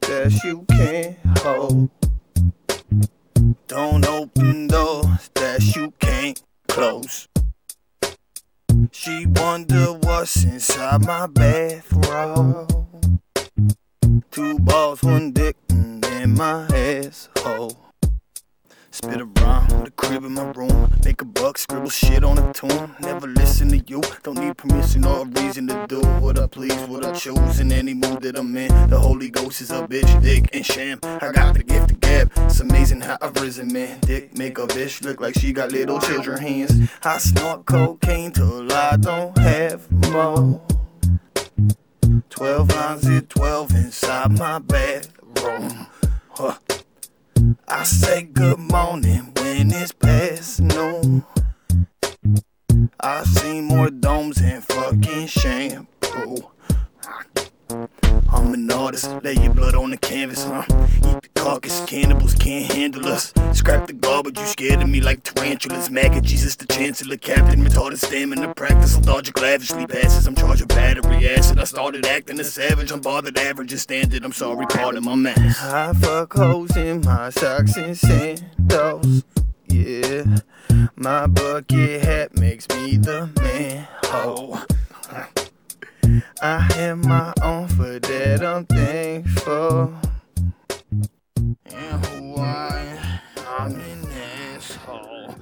that you can't hold. Don't open doors that you can't close. She wonder what's inside my bathrobe. Two balls, one dick, and my asshole. Spit around crib in my room. Make a buck, scribble shit on a tune. Never listen to you. Don't need permission or a reason to do what I please, what I choose in any mood that I'm in. The Holy Ghost is a bitch, dick and sham. I got the gift of gab. It's amazing how I've risen, man. Dick make a bitch look like she got little children hands. I snort cocaine till I don't have more. Twelve lines at twelve inside my bathroom. Huh. I say good morning when it's past noon. I've seen more domes than fucking shampoo. I'm an artist, lay your blood on the canvas, huh? Eat the carcass, cannibals can't handle us. Scrap the garbage, you scared of me like tarantulas. Maggot, Jesus the Chancellor, Captain, retarded stamina, practice, lethargic, lavishly passes. I'm charged with battery acid. I started acting a savage, I'm bothered, average, and standard. I'm sorry, pardon my manners. I fuck hoes in my socks and sandals. My bucket hat makes me the man. Ho. I have my own for that I'm thankful. And why I'm an asshole.